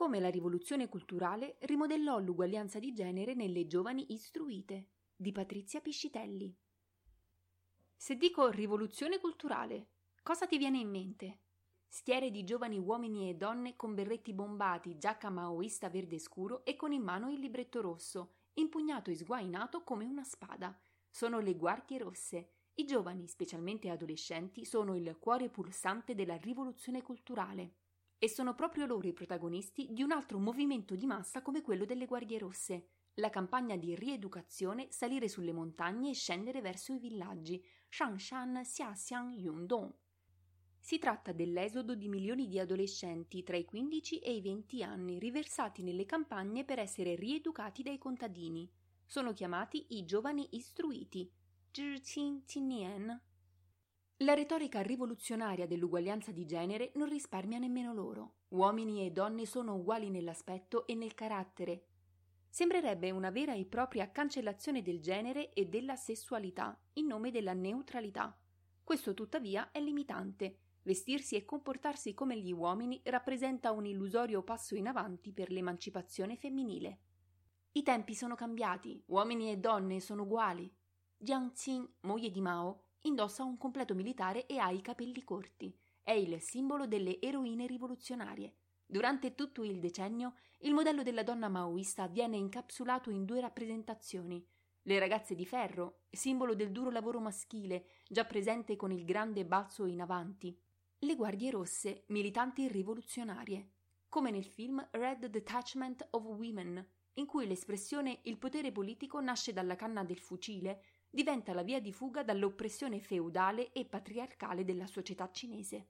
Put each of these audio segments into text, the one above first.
come la rivoluzione culturale rimodellò l'uguaglianza di genere nelle giovani istruite di Patrizia Piscitelli. Se dico rivoluzione culturale, cosa ti viene in mente? Stiere di giovani uomini e donne con berretti bombati, giacca maoista verde scuro e con in mano il libretto rosso, impugnato e sguainato come una spada. Sono le guardie rosse. I giovani, specialmente adolescenti, sono il cuore pulsante della rivoluzione culturale e sono proprio loro i protagonisti di un altro movimento di massa come quello delle Guardie Rosse, la campagna di rieducazione salire sulle montagne e scendere verso i villaggi Shangshan Xiaxiang Yundong. Si tratta dell'esodo di milioni di adolescenti tra i 15 e i 20 anni riversati nelle campagne per essere rieducati dai contadini. Sono chiamati i giovani istruiti, Zhiqin Qinian la retorica rivoluzionaria dell'uguaglianza di genere non risparmia nemmeno loro. Uomini e donne sono uguali nell'aspetto e nel carattere. Sembrerebbe una vera e propria cancellazione del genere e della sessualità in nome della neutralità. Questo tuttavia è limitante. Vestirsi e comportarsi come gli uomini rappresenta un illusorio passo in avanti per l'emancipazione femminile. I tempi sono cambiati, uomini e donne sono uguali. Jiang Qing, moglie di Mao, Indossa un completo militare e ha i capelli corti. È il simbolo delle eroine rivoluzionarie. Durante tutto il decennio, il modello della donna maoista viene incapsulato in due rappresentazioni. Le ragazze di ferro, simbolo del duro lavoro maschile, già presente con il grande balzo in avanti. Le guardie rosse, militanti rivoluzionarie. Come nel film Red Detachment of Women, in cui l'espressione il potere politico nasce dalla canna del fucile diventa la via di fuga dall'oppressione feudale e patriarcale della società cinese.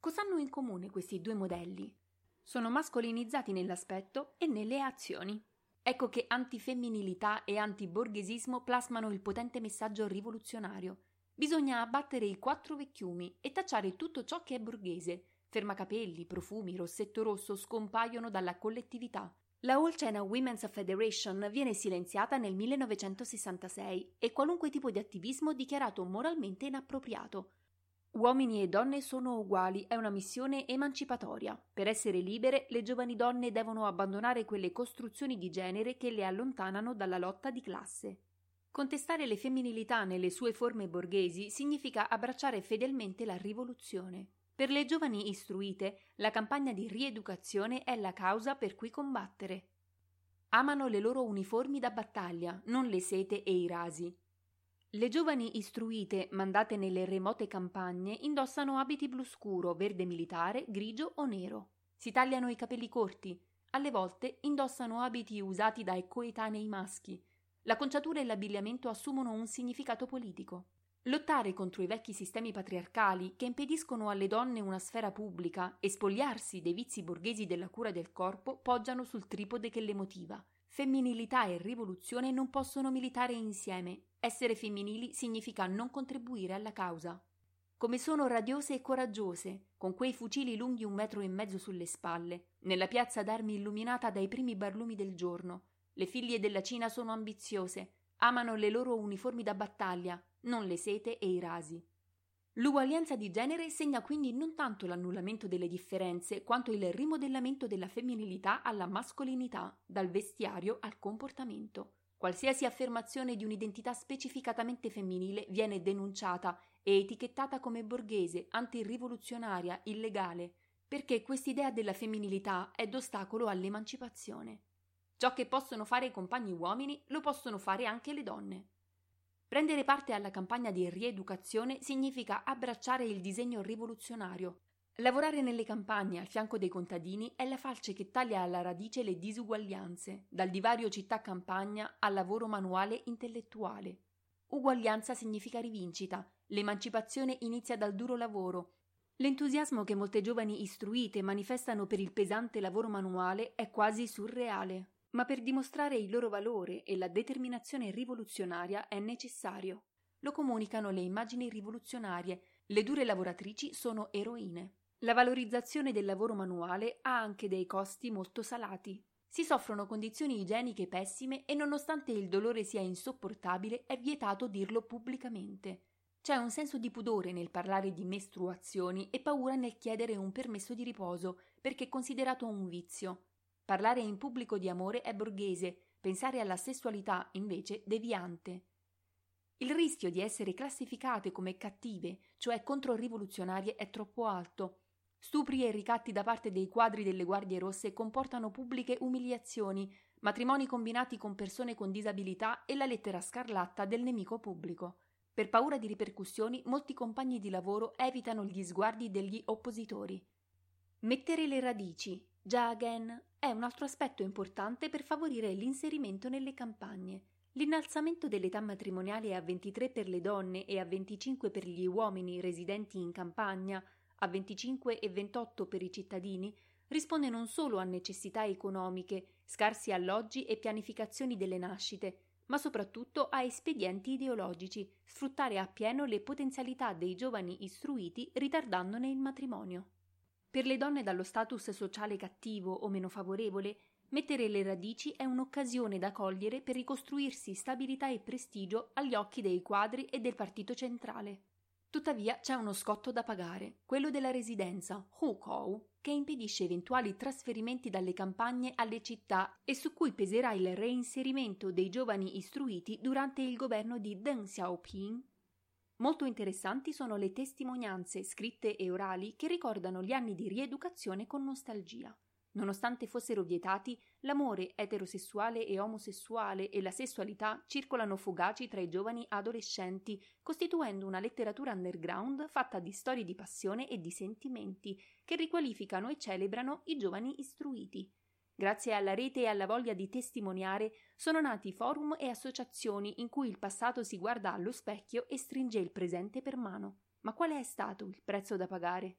Cosa hanno in comune questi due modelli? Sono mascolinizzati nell'aspetto e nelle azioni. Ecco che antifemminilità e antiborghesismo plasmano il potente messaggio rivoluzionario. Bisogna abbattere i quattro vecchiumi e tacciare tutto ciò che è borghese. Fermacapelli, profumi, rossetto rosso scompaiono dalla collettività, la All China Women's Federation viene silenziata nel 1966 e qualunque tipo di attivismo dichiarato moralmente inappropriato. Uomini e donne sono uguali, è una missione emancipatoria. Per essere libere, le giovani donne devono abbandonare quelle costruzioni di genere che le allontanano dalla lotta di classe. Contestare le femminilità nelle sue forme borghesi significa abbracciare fedelmente la rivoluzione. Per le giovani istruite, la campagna di rieducazione è la causa per cui combattere. Amano le loro uniformi da battaglia, non le sete e i rasi. Le giovani istruite, mandate nelle remote campagne, indossano abiti blu scuro, verde militare, grigio o nero. Si tagliano i capelli corti, alle volte indossano abiti usati dai coetanei maschi. La conciatura e l'abbigliamento assumono un significato politico. Lottare contro i vecchi sistemi patriarcali che impediscono alle donne una sfera pubblica e spogliarsi dei vizi borghesi della cura del corpo poggiano sul tripode che le motiva. Femminilità e rivoluzione non possono militare insieme. Essere femminili significa non contribuire alla causa. Come sono radiose e coraggiose, con quei fucili lunghi un metro e mezzo sulle spalle, nella piazza d'armi illuminata dai primi barlumi del giorno. Le figlie della Cina sono ambiziose, amano le loro uniformi da battaglia, non le sete e i rasi. L'uguaglianza di genere segna quindi non tanto l'annullamento delle differenze quanto il rimodellamento della femminilità alla mascolinità, dal vestiario al comportamento. Qualsiasi affermazione di un'identità specificatamente femminile viene denunciata e etichettata come borghese, antirivoluzionaria, illegale, perché quest'idea della femminilità è d'ostacolo all'emancipazione. Ciò che possono fare i compagni uomini lo possono fare anche le donne. Prendere parte alla campagna di rieducazione significa abbracciare il disegno rivoluzionario. Lavorare nelle campagne al fianco dei contadini è la falce che taglia alla radice le disuguaglianze, dal divario città-campagna al lavoro manuale intellettuale. Uguaglianza significa rivincita, l'emancipazione inizia dal duro lavoro. L'entusiasmo che molte giovani istruite manifestano per il pesante lavoro manuale è quasi surreale ma per dimostrare il loro valore e la determinazione rivoluzionaria è necessario. Lo comunicano le immagini rivoluzionarie, le dure lavoratrici sono eroine. La valorizzazione del lavoro manuale ha anche dei costi molto salati. Si soffrono condizioni igieniche pessime e nonostante il dolore sia insopportabile è vietato dirlo pubblicamente. C'è un senso di pudore nel parlare di mestruazioni e paura nel chiedere un permesso di riposo perché è considerato un vizio. Parlare in pubblico di amore è borghese, pensare alla sessualità, invece, deviante. Il rischio di essere classificate come cattive, cioè controrivoluzionarie, è troppo alto. Stupri e ricatti da parte dei quadri delle Guardie Rosse comportano pubbliche umiliazioni, matrimoni combinati con persone con disabilità e la lettera scarlatta del nemico pubblico. Per paura di ripercussioni, molti compagni di lavoro evitano gli sguardi degli oppositori. Mettere le radici, già again, è un altro aspetto importante per favorire l'inserimento nelle campagne. L'innalzamento dell'età matrimoniale a 23 per le donne e a 25 per gli uomini residenti in campagna, a 25 e 28 per i cittadini, risponde non solo a necessità economiche, scarsi alloggi e pianificazioni delle nascite, ma soprattutto a espedienti ideologici, sfruttare appieno le potenzialità dei giovani istruiti ritardandone il matrimonio. Per le donne dallo status sociale cattivo o meno favorevole, Mettere le radici è un'occasione da cogliere per ricostruirsi stabilità e prestigio agli occhi dei quadri e del partito centrale. Tuttavia c'è uno scotto da pagare, quello della residenza, Hukou, che impedisce eventuali trasferimenti dalle campagne alle città e su cui peserà il reinserimento dei giovani istruiti durante il governo di Deng Xiaoping. Molto interessanti sono le testimonianze scritte e orali che ricordano gli anni di rieducazione con nostalgia. Nonostante fossero vietati, l'amore eterosessuale e omosessuale e la sessualità circolano fugaci tra i giovani adolescenti, costituendo una letteratura underground fatta di storie di passione e di sentimenti che riqualificano e celebrano i giovani istruiti. Grazie alla rete e alla voglia di testimoniare sono nati forum e associazioni in cui il passato si guarda allo specchio e stringe il presente per mano. Ma qual è stato il prezzo da pagare?